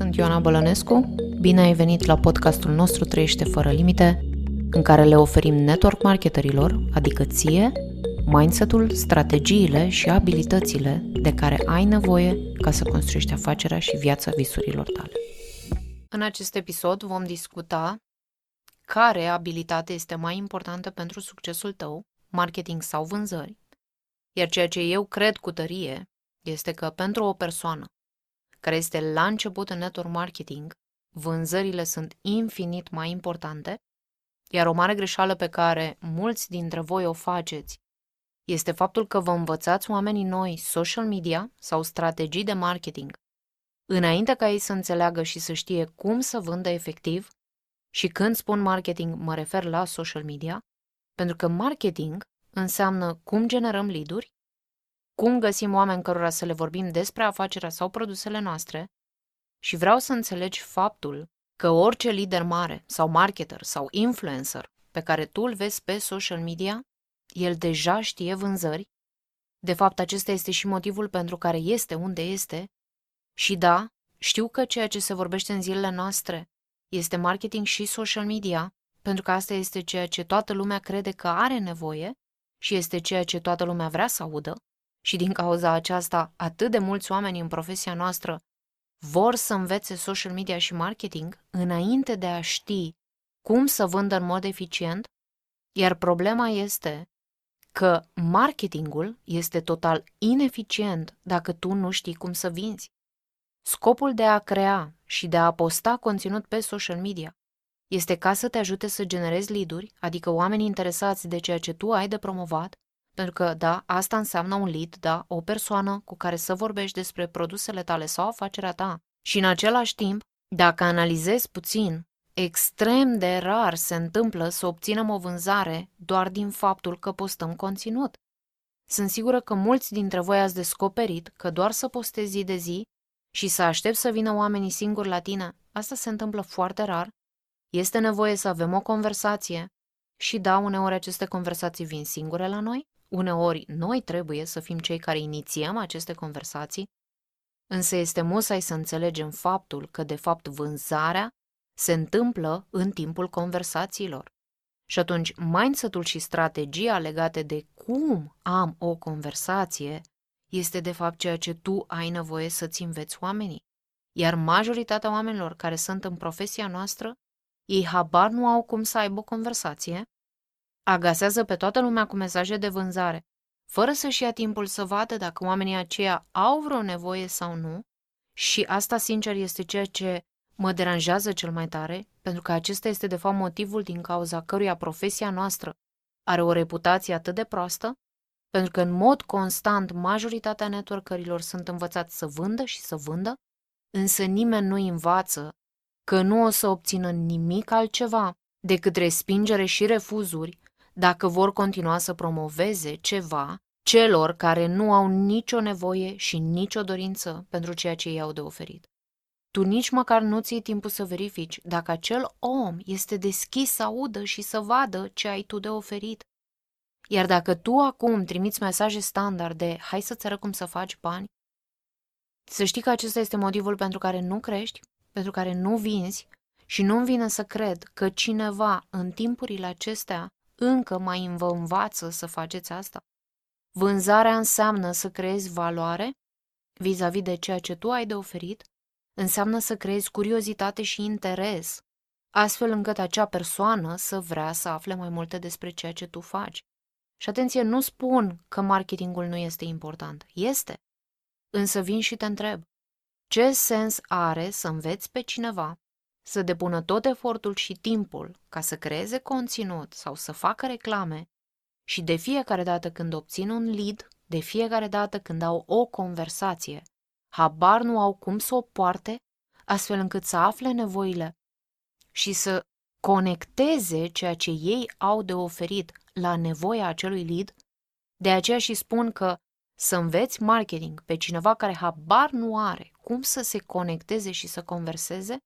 sunt Ioana Bălănescu. Bine ai venit la podcastul nostru Trăiește fără limite, în care le oferim network marketerilor, adică ție, mindset-ul, strategiile și abilitățile de care ai nevoie ca să construiești afacerea și viața visurilor tale. În acest episod vom discuta care abilitate este mai importantă pentru succesul tău, marketing sau vânzări, iar ceea ce eu cred cu tărie este că pentru o persoană care este la început în network marketing, vânzările sunt infinit mai importante, iar o mare greșeală pe care mulți dintre voi o faceți este faptul că vă învățați oamenii noi social media sau strategii de marketing înainte ca ei să înțeleagă și să știe cum să vândă efectiv și când spun marketing mă refer la social media, pentru că marketing înseamnă cum generăm lead cum găsim oameni cărora să le vorbim despre afacerea sau produsele noastre și vreau să înțelegi faptul că orice lider mare sau marketer sau influencer pe care tu îl vezi pe social media, el deja știe vânzări. De fapt, acesta este și motivul pentru care este unde este. Și da, știu că ceea ce se vorbește în zilele noastre este marketing și social media, pentru că asta este ceea ce toată lumea crede că are nevoie și este ceea ce toată lumea vrea să audă. Și din cauza aceasta, atât de mulți oameni în profesia noastră vor să învețe social media și marketing înainte de a ști cum să vândă în mod eficient, iar problema este că marketingul este total ineficient dacă tu nu știi cum să vinzi. Scopul de a crea și de a posta conținut pe social media este ca să te ajute să generezi lead adică oameni interesați de ceea ce tu ai de promovat, pentru că, da, asta înseamnă un lead, da, o persoană cu care să vorbești despre produsele tale sau afacerea ta. Și în același timp, dacă analizezi puțin, extrem de rar se întâmplă să obținem o vânzare doar din faptul că postăm conținut. Sunt sigură că mulți dintre voi ați descoperit că doar să postezi zi de zi și să aștept să vină oamenii singuri la tine, asta se întâmplă foarte rar. Este nevoie să avem o conversație și da, uneori aceste conversații vin singure la noi, Uneori, noi trebuie să fim cei care inițiem aceste conversații, însă este musai să înțelegem faptul că, de fapt, vânzarea se întâmplă în timpul conversațiilor. Și atunci, mindset-ul și strategia legate de cum am o conversație este, de fapt, ceea ce tu ai nevoie să-ți înveți oamenii. Iar majoritatea oamenilor care sunt în profesia noastră, ei habar nu au cum să aibă o conversație agasează pe toată lumea cu mesaje de vânzare, fără să-și ia timpul să vadă dacă oamenii aceia au vreo nevoie sau nu, și asta, sincer, este ceea ce mă deranjează cel mai tare, pentru că acesta este, de fapt, motivul din cauza căruia profesia noastră are o reputație atât de proastă, pentru că, în mod constant, majoritatea networkerilor sunt învățați să vândă și să vândă, însă nimeni nu învață că nu o să obțină nimic altceva decât respingere și refuzuri dacă vor continua să promoveze ceva celor care nu au nicio nevoie și nicio dorință pentru ceea ce ei au de oferit. Tu nici măcar nu ți timpul să verifici dacă acel om este deschis să audă și să vadă ce ai tu de oferit. Iar dacă tu acum trimiți mesaje standard de hai să-ți arăt cum să faci bani, să știi că acesta este motivul pentru care nu crești, pentru care nu vinzi și nu-mi vine să cred că cineva în timpurile acestea încă mai vă învață să faceți asta. Vânzarea înseamnă să creezi valoare vis-a-vis de ceea ce tu ai de oferit, înseamnă să creezi curiozitate și interes, astfel încât acea persoană să vrea să afle mai multe despre ceea ce tu faci. Și atenție, nu spun că marketingul nu este important. Este. Însă vin și te întreb. Ce sens are să înveți pe cineva să depună tot efortul și timpul ca să creeze conținut sau să facă reclame și de fiecare dată când obțin un lead, de fiecare dată când au o conversație, habar nu au cum să o poarte, astfel încât să afle nevoile și să conecteze ceea ce ei au de oferit la nevoia acelui lead, de aceea și spun că să înveți marketing pe cineva care habar nu are cum să se conecteze și să converseze,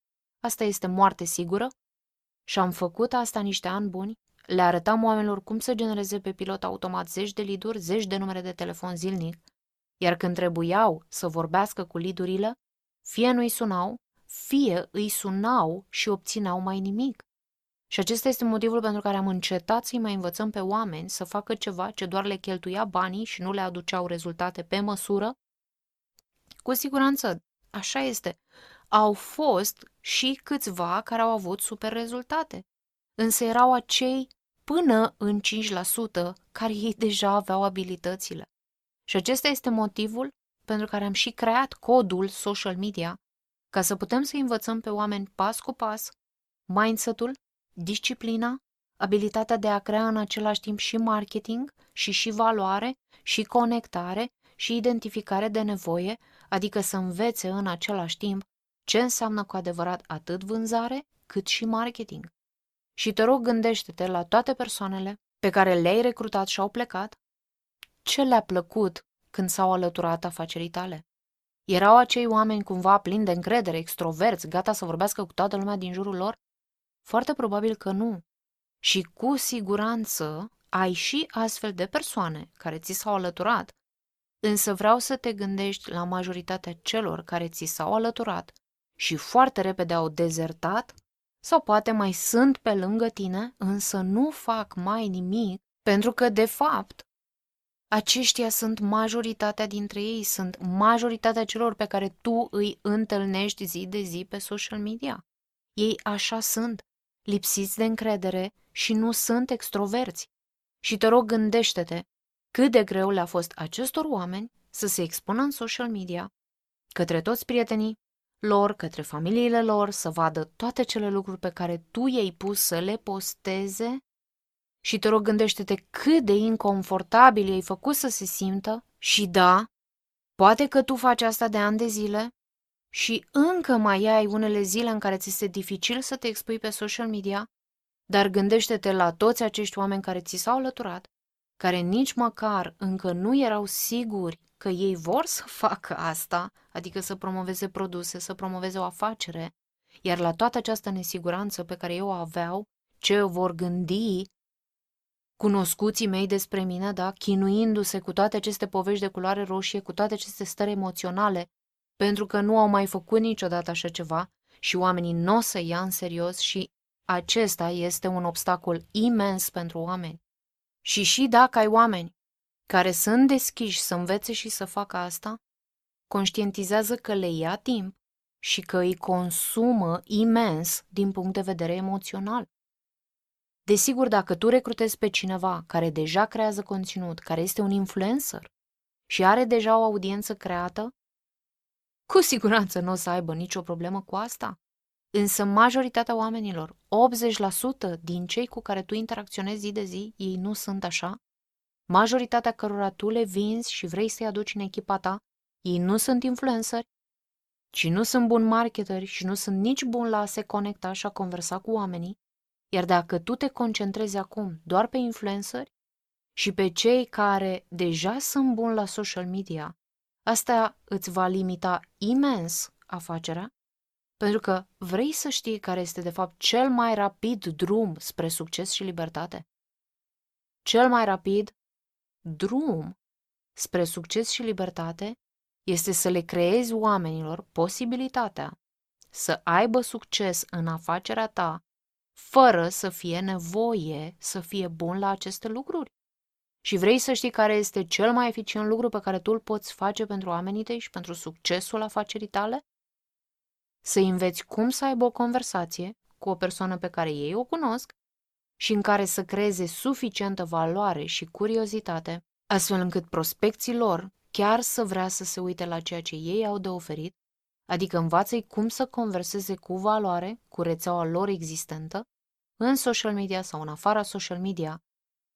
Asta este moarte sigură? Și am făcut asta niște ani buni. Le arătam oamenilor cum să genereze pe pilot automat zeci de liduri, zeci de numere de telefon zilnic, iar când trebuiau să vorbească cu lidurile, fie nu-i sunau, fie îi sunau și obțineau mai nimic. Și acesta este motivul pentru care am încetat să-i mai învățăm pe oameni să facă ceva ce doar le cheltuia banii și nu le aduceau rezultate pe măsură. Cu siguranță, așa este. Au fost și câțiva care au avut super rezultate. Însă erau acei până în 5% care ei deja aveau abilitățile. Și acesta este motivul pentru care am și creat codul social media, ca să putem să învățăm pe oameni pas cu pas mindset-ul, disciplina, abilitatea de a crea în același timp și marketing, și și valoare, și conectare, și identificare de nevoie, adică să învețe în același timp ce înseamnă cu adevărat atât vânzare cât și marketing. Și te rog, gândește-te la toate persoanele pe care le-ai recrutat și au plecat, ce le-a plăcut când s-au alăturat afacerii tale. Erau acei oameni cumva plini de încredere, extroverți, gata să vorbească cu toată lumea din jurul lor? Foarte probabil că nu. Și cu siguranță ai și astfel de persoane care ți s-au alăturat, însă vreau să te gândești la majoritatea celor care ți s-au alăturat și foarte repede au dezertat sau poate mai sunt pe lângă tine, însă nu fac mai nimic, pentru că, de fapt, aceștia sunt majoritatea dintre ei, sunt majoritatea celor pe care tu îi întâlnești zi de zi pe social media. Ei așa sunt, lipsiți de încredere și nu sunt extroverți. Și te rog, gândește-te cât de greu le-a fost acestor oameni să se expună în social media, către toți prietenii lor, către familiile lor, să vadă toate cele lucruri pe care tu i-ai pus să le posteze? Și te rog gândește-te cât de inconfortabil i-ai făcut să se simtă și da, poate că tu faci asta de ani de zile și încă mai ai unele zile în care ți este dificil să te expui pe social media, dar gândește-te la toți acești oameni care ți s-au alăturat, care nici măcar încă nu erau siguri că ei vor să facă asta, adică să promoveze produse, să promoveze o afacere, iar la toată această nesiguranță pe care eu o aveau, ce vor gândi cunoscuții mei despre mine, da, chinuindu-se cu toate aceste povești de culoare roșie, cu toate aceste stări emoționale, pentru că nu au mai făcut niciodată așa ceva și oamenii nu o să ia în serios și acesta este un obstacol imens pentru oameni. Și și dacă ai oameni care sunt deschiși să învețe și să facă asta, conștientizează că le ia timp și că îi consumă imens din punct de vedere emoțional. Desigur, dacă tu recrutezi pe cineva care deja creează conținut, care este un influencer și are deja o audiență creată, cu siguranță nu o să aibă nicio problemă cu asta. Însă majoritatea oamenilor, 80% din cei cu care tu interacționezi zi de zi, ei nu sunt așa. Majoritatea cărora tu le vinzi și vrei să-i aduci în echipa ta, ei nu sunt influenceri, ci nu sunt buni marketeri și nu sunt nici buni la a se conecta și a conversa cu oamenii. Iar dacă tu te concentrezi acum doar pe influenceri și pe cei care deja sunt buni la social media, asta îți va limita imens afacerea pentru că vrei să știi care este de fapt cel mai rapid drum spre succes și libertate. Cel mai rapid drum spre succes și libertate este să le creezi oamenilor posibilitatea să aibă succes în afacerea ta fără să fie nevoie să fie bun la aceste lucruri. Și vrei să știi care este cel mai eficient lucru pe care tu îl poți face pentru oamenii tăi și pentru succesul afacerii tale? să înveți cum să aibă o conversație cu o persoană pe care ei o cunosc și în care să creeze suficientă valoare și curiozitate, astfel încât prospecții lor chiar să vrea să se uite la ceea ce ei au de oferit, adică învață-i cum să converseze cu valoare, cu rețeaua lor existentă, în social media sau în afara social media,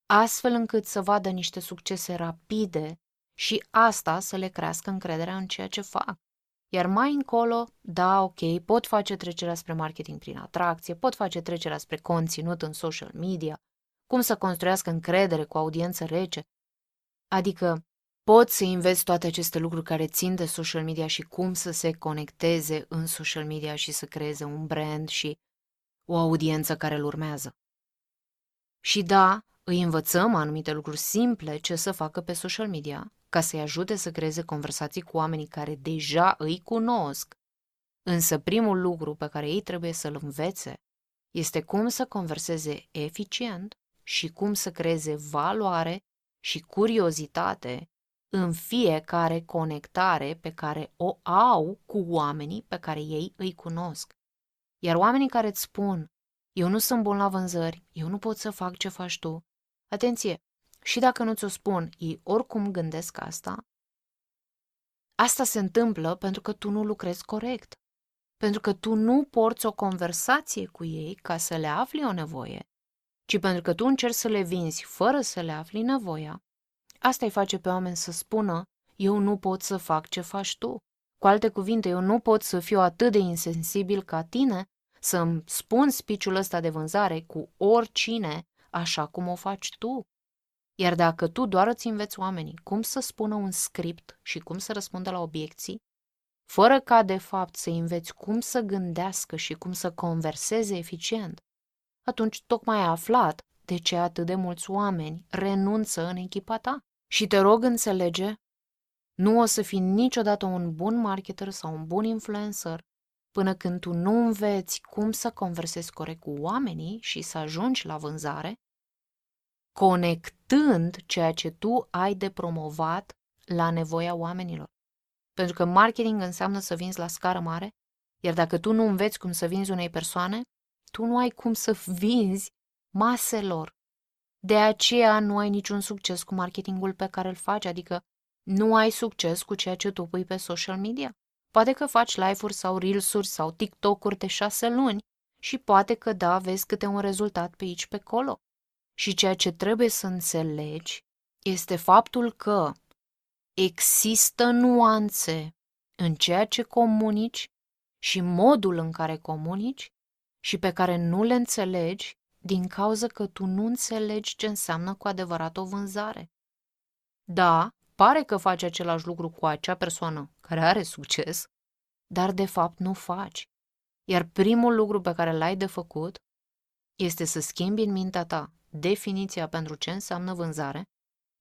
astfel încât să vadă niște succese rapide și asta să le crească încrederea în ceea ce fac. Iar mai încolo, da, ok, pot face trecerea spre marketing prin atracție, pot face trecerea spre conținut în social media, cum să construiască încredere cu audiență rece. Adică pot să înveți toate aceste lucruri care țin de social media și cum să se conecteze în social media și să creeze un brand și o audiență care îl urmează. Și da, îi învățăm anumite lucruri simple ce să facă pe social media, ca să-i ajute să creeze conversații cu oamenii care deja îi cunosc. Însă primul lucru pe care ei trebuie să-l învețe este cum să converseze eficient și cum să creeze valoare și curiozitate în fiecare conectare pe care o au cu oamenii pe care ei îi cunosc. Iar oamenii care îți spun, eu nu sunt bun la vânzări, eu nu pot să fac ce faci tu, atenție, și dacă nu ți-o spun, ei oricum gândesc asta, asta se întâmplă pentru că tu nu lucrezi corect. Pentru că tu nu porți o conversație cu ei ca să le afli o nevoie, ci pentru că tu încerci să le vinzi fără să le afli nevoia. Asta îi face pe oameni să spună, eu nu pot să fac ce faci tu. Cu alte cuvinte, eu nu pot să fiu atât de insensibil ca tine să-mi spun spiciul ăsta de vânzare cu oricine, așa cum o faci tu. Iar dacă tu doar îți înveți oamenii cum să spună un script și cum să răspundă la obiecții, fără ca de fapt să înveți cum să gândească și cum să converseze eficient, atunci tocmai ai aflat de ce atât de mulți oameni renunță în echipa ta. Și te rog înțelege, nu o să fii niciodată un bun marketer sau un bun influencer până când tu nu înveți cum să conversezi corect cu oamenii și să ajungi la vânzare, conectând ceea ce tu ai de promovat la nevoia oamenilor. Pentru că marketing înseamnă să vinzi la scară mare, iar dacă tu nu înveți cum să vinzi unei persoane, tu nu ai cum să vinzi maselor. De aceea nu ai niciun succes cu marketingul pe care îl faci, adică nu ai succes cu ceea ce tu pui pe social media. Poate că faci live-uri sau reels-uri sau TikTok-uri de șase luni și poate că da, vezi câte un rezultat pe aici pe acolo. Și ceea ce trebuie să înțelegi este faptul că există nuanțe în ceea ce comunici și modul în care comunici și pe care nu le înțelegi din cauza că tu nu înțelegi ce înseamnă cu adevărat o vânzare. Da, pare că faci același lucru cu acea persoană care are succes, dar de fapt nu faci. Iar primul lucru pe care l-ai de făcut este să schimbi în mintea ta definiția pentru ce înseamnă vânzare,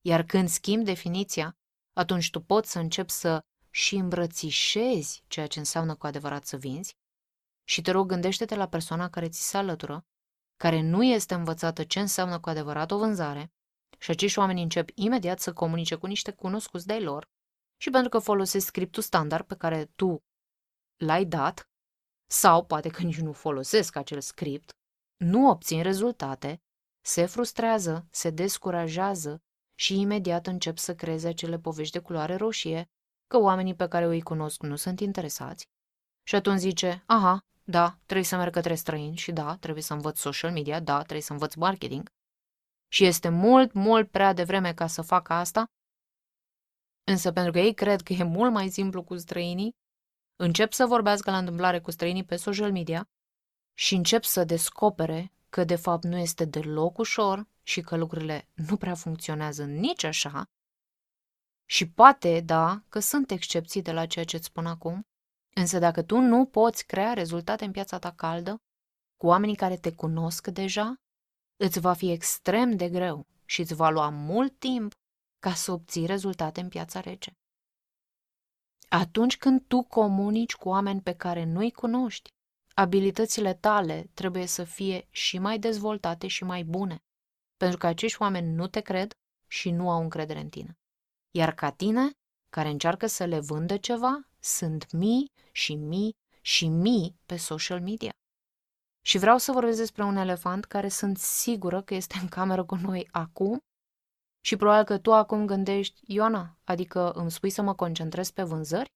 iar când schimbi definiția, atunci tu poți să începi să și îmbrățișezi ceea ce înseamnă cu adevărat să vinzi și te rog gândește-te la persoana care ți se alătură, care nu este învățată ce înseamnă cu adevărat o vânzare și acești oameni încep imediat să comunice cu niște cunoscuți de lor și pentru că folosesc scriptul standard pe care tu l-ai dat sau poate că nici nu folosesc acel script, nu obțin rezultate, se frustrează, se descurajează și imediat încep să creeze acele povești de culoare roșie că oamenii pe care îi cunosc nu sunt interesați. Și atunci zice, aha, da, trebuie să merg către străini și da, trebuie să învăț social media, da, trebuie să învăț marketing. Și este mult, mult prea devreme ca să facă asta, însă pentru că ei cred că e mult mai simplu cu străinii, încep să vorbească la întâmplare cu străinii pe social media și încep să descopere că de fapt nu este deloc ușor și că lucrurile nu prea funcționează nici așa, și poate, da, că sunt excepții de la ceea ce îți spun acum, însă dacă tu nu poți crea rezultate în piața ta caldă, cu oamenii care te cunosc deja, îți va fi extrem de greu și îți va lua mult timp ca să obții rezultate în piața rece. Atunci când tu comunici cu oameni pe care nu-i cunoști, abilitățile tale trebuie să fie și mai dezvoltate și mai bune, pentru că acești oameni nu te cred și nu au încredere în tine. Iar ca tine, care încearcă să le vândă ceva, sunt mii și mii și mii pe social media. Și vreau să vorbesc despre un elefant care sunt sigură că este în cameră cu noi acum și probabil că tu acum gândești, Ioana, adică îmi spui să mă concentrez pe vânzări?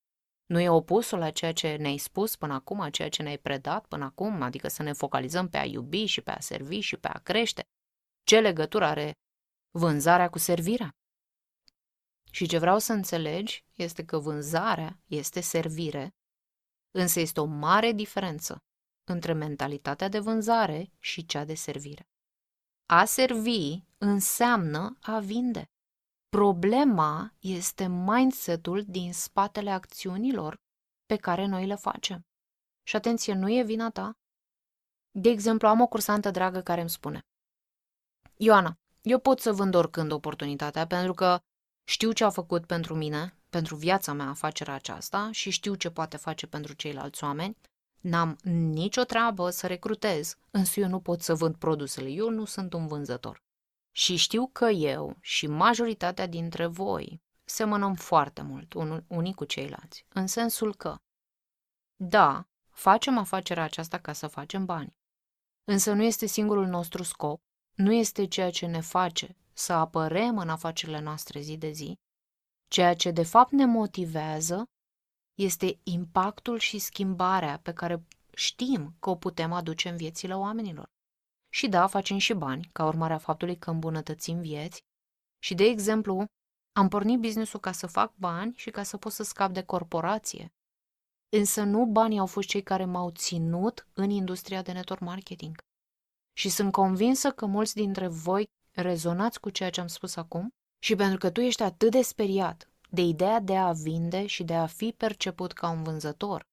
Nu e opusul la ceea ce ne-ai spus până acum, a ceea ce ne-ai predat până acum, adică să ne focalizăm pe a iubi și pe a servi și pe a crește? Ce legătură are vânzarea cu servirea? Și ce vreau să înțelegi este că vânzarea este servire, însă este o mare diferență între mentalitatea de vânzare și cea de servire. A servi înseamnă a vinde. Problema este mindset-ul din spatele acțiunilor pe care noi le facem. Și atenție, nu e vina ta. De exemplu, am o cursantă dragă care îmi spune Ioana, eu pot să vând oricând oportunitatea pentru că știu ce a făcut pentru mine pentru viața mea afacerea aceasta și știu ce poate face pentru ceilalți oameni, n-am nicio treabă să recrutez, însă eu nu pot să vând produsele, eu nu sunt un vânzător. Și știu că eu și majoritatea dintre voi semănăm foarte mult unii cu ceilalți, în sensul că, da, facem afacerea aceasta ca să facem bani, însă nu este singurul nostru scop, nu este ceea ce ne face să apărem în afacerile noastre zi de zi, ceea ce de fapt ne motivează este impactul și schimbarea pe care știm că o putem aduce în viețile oamenilor. Și da, facem și bani, ca urmare a faptului că îmbunătățim vieți. Și, de exemplu, am pornit businessul ca să fac bani și ca să pot să scap de corporație. Însă nu banii au fost cei care m-au ținut în industria de network marketing. Și sunt convinsă că mulți dintre voi rezonați cu ceea ce am spus acum și pentru că tu ești atât de speriat de ideea de a vinde și de a fi perceput ca un vânzător,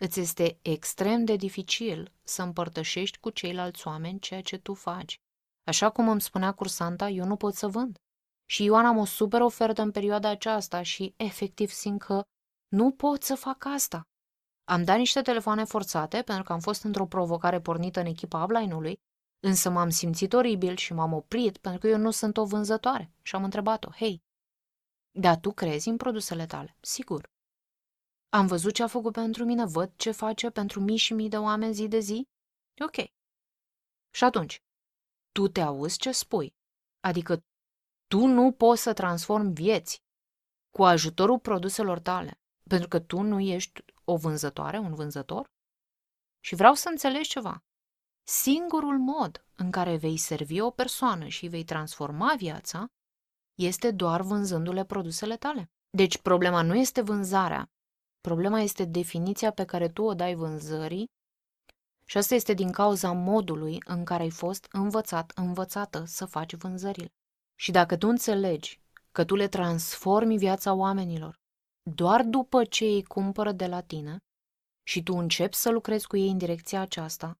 îți este extrem de dificil să împărtășești cu ceilalți oameni ceea ce tu faci. Așa cum îmi spunea cursanta, eu nu pot să vând. Și Ioan am o super ofertă în perioada aceasta și efectiv simt că nu pot să fac asta. Am dat niște telefoane forțate pentru că am fost într-o provocare pornită în echipa upline-ului, însă m-am simțit oribil și m-am oprit pentru că eu nu sunt o vânzătoare și am întrebat-o, hei, dar tu crezi în produsele tale? Sigur. Am văzut ce a făcut pentru mine, văd ce face pentru mii și mii de oameni zi de zi. E ok. Și atunci, tu te auzi ce spui. Adică tu nu poți să transformi vieți cu ajutorul produselor tale, pentru că tu nu ești o vânzătoare, un vânzător? Și vreau să înțelegi ceva. Singurul mod în care vei servi o persoană și vei transforma viața este doar vânzându-le produsele tale. Deci problema nu este vânzarea, problema este definiția pe care tu o dai vânzării și asta este din cauza modului în care ai fost învățat, învățată să faci vânzările. Și dacă tu înțelegi că tu le transformi viața oamenilor doar după ce ei cumpără de la tine și tu începi să lucrezi cu ei în direcția aceasta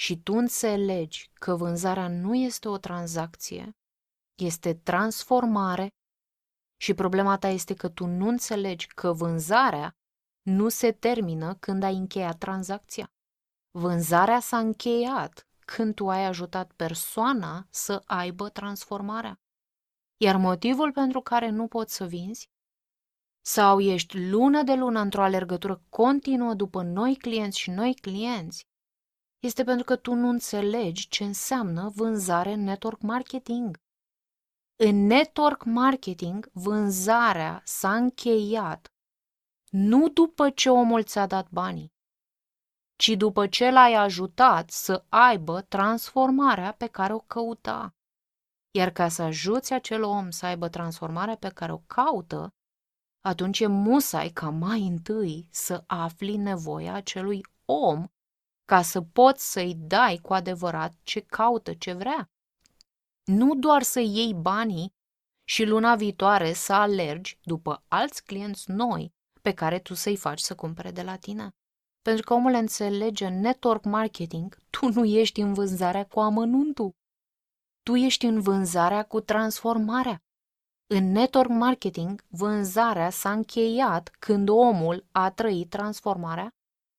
și tu înțelegi că vânzarea nu este o tranzacție, este transformare și problema ta este că tu nu înțelegi că vânzarea nu se termină când ai încheiat tranzacția. Vânzarea s-a încheiat când tu ai ajutat persoana să aibă transformarea. Iar motivul pentru care nu poți să vinzi sau ești lună de lună într-o alergătură continuă după noi clienți și noi clienți, este pentru că tu nu înțelegi ce înseamnă vânzare în network marketing. În network marketing, vânzarea s-a încheiat nu după ce omul ți-a dat banii, ci după ce l-ai ajutat să aibă transformarea pe care o căuta. Iar ca să ajuți acel om să aibă transformarea pe care o caută, atunci e musai ca mai întâi să afli nevoia acelui om ca să poți să-i dai cu adevărat ce caută, ce vrea. Nu doar să iei banii și luna viitoare să alergi după alți clienți noi pe care tu să-i faci să cumpere de la tine. Pentru că omul înțelege network marketing, tu nu ești în vânzarea cu amănuntul. Tu ești în vânzarea cu transformarea. În network marketing, vânzarea s-a încheiat când omul a trăit transformarea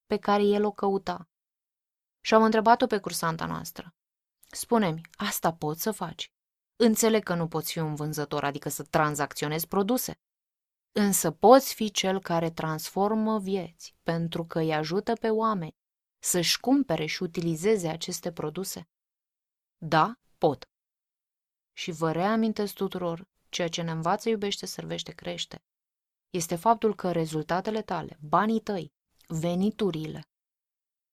pe care el o căuta. Și am întrebat-o pe cursanta noastră. Spune-mi, asta poți să faci? Înțeleg că nu poți fi un vânzător, adică să tranzacționezi produse. Însă poți fi cel care transformă vieți, pentru că îi ajută pe oameni să-și cumpere și utilizeze aceste produse? Da, pot. Și vă reamintesc tuturor, ceea ce ne învață, iubește, servește, crește. Este faptul că rezultatele tale, banii tăi, veniturile,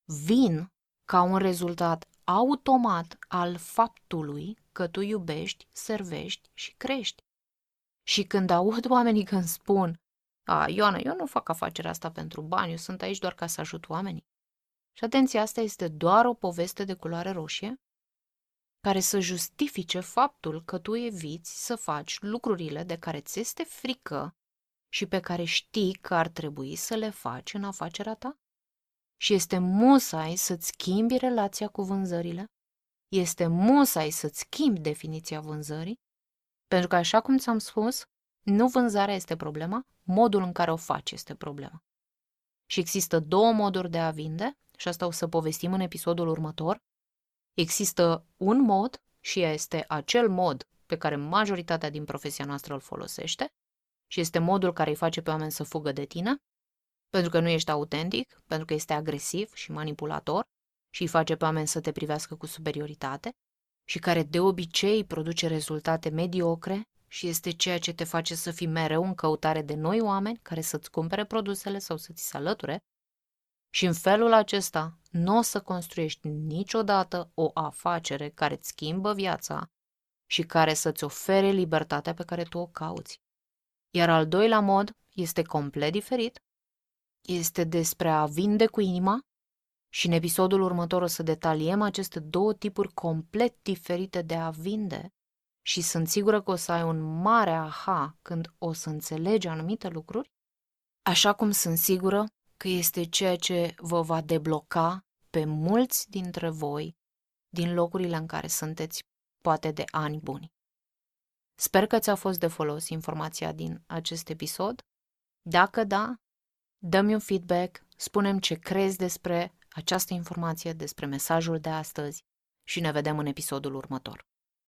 vin ca un rezultat automat al faptului că tu iubești, servești și crești. Și când aud oamenii când spun, a, Ioana, eu nu fac afacerea asta pentru bani, eu sunt aici doar ca să ajut oamenii. Și atenție, asta este doar o poveste de culoare roșie care să justifice faptul că tu eviți să faci lucrurile de care ți este frică și pe care știi că ar trebui să le faci în afacerea ta. Și este musai să-ți schimbi relația cu vânzările, este musai să-ți schimbi definiția vânzării, pentru că, așa cum ți-am spus, Nu vânzarea este problema, modul în care o faci este problema. Și există două moduri de a vinde, și asta o să povestim în episodul următor. Există un mod și este acel mod pe care majoritatea din profesia noastră îl folosește și este modul care îi face pe oameni să fugă de tine, pentru că nu ești autentic, pentru că este agresiv și manipulator și îi face pe oameni să te privească cu superioritate și care de obicei produce rezultate mediocre și este ceea ce te face să fii mereu în căutare de noi oameni care să-ți cumpere produsele sau să ți se alăture și în felul acesta nu o să construiești niciodată o afacere care îți schimbă viața și care să-ți ofere libertatea pe care tu o cauți. Iar al doilea mod este complet diferit, este despre a vinde cu inima și în episodul următor o să detaliem aceste două tipuri complet diferite de a vinde și sunt sigură că o să ai un mare aha când o să înțelegi anumite lucruri, așa cum sunt sigură că este ceea ce vă va debloca pe mulți dintre voi din locurile în care sunteți poate de ani buni. Sper că ți-a fost de folos informația din acest episod. Dacă da, dă-mi un feedback, spunem ce crezi despre această informație, despre mesajul de astăzi și ne vedem în episodul următor.